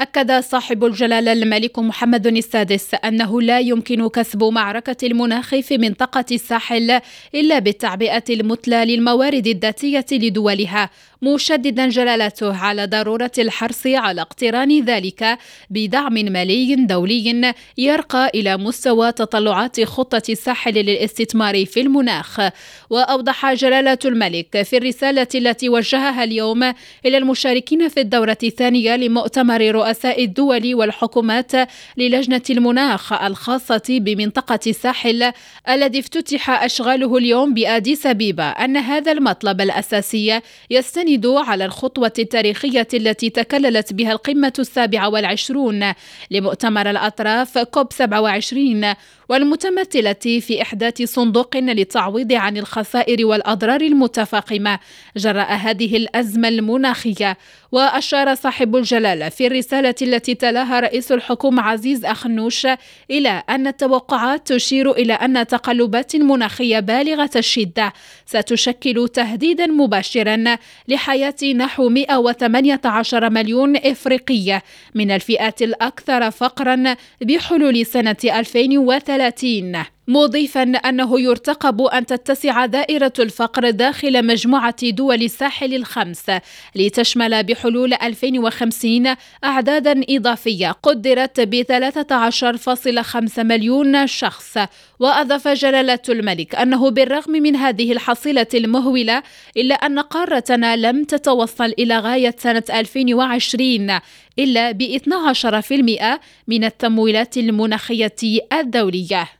أكد صاحب الجلالة الملك محمد السادس أنه لا يمكن كسب معركة المناخ في منطقة الساحل إلا بالتعبئة المثلى للموارد الذاتية لدولها مشددا جلالته على ضرورة الحرص على اقتران ذلك بدعم مالي دولي يرقى إلى مستوى تطلعات خطة الساحل للاستثمار في المناخ. وأوضح جلالة الملك في الرسالة التي وجهها اليوم إلى المشاركين في الدورة الثانية لمؤتمر رؤساء الدول والحكومات للجنة المناخ الخاصة بمنطقة الساحل الذي افتتح أشغاله اليوم بأديس ابيبا أن هذا المطلب الأساسي يستند يستند على الخطوة التاريخية التي تكللت بها القمة السابعة والعشرون لمؤتمر الأطراف كوب 27 والمتمثلة في إحداث صندوق للتعويض عن الخسائر والأضرار المتفاقمة. جراء هذه الأزمة المناخية وأشار صاحب الجلالة في الرسالة التي تلاها رئيس الحكومة عزيز أخنوش إلى أن التوقعات تشير إلى أن تقلبات مناخية بالغة الشدة ستشكل تهديدا مباشرا لحياة نحو 118 مليون إفريقي من الفئات الأكثر فقرا بحلول سنة 2030 مضيفا أنه يرتقب أن تتسع دائرة الفقر داخل مجموعة دول الساحل الخمس لتشمل بحلول 2050 اعدادا إضافية قدرت ب 13.5 مليون شخص. وأضاف جلالة الملك أنه بالرغم من هذه الحصيلة المهولة إلا أن قارتنا لم تتوصل إلى غاية سنة 2020 إلا ب 12% من التمويلات المناخية الدولية.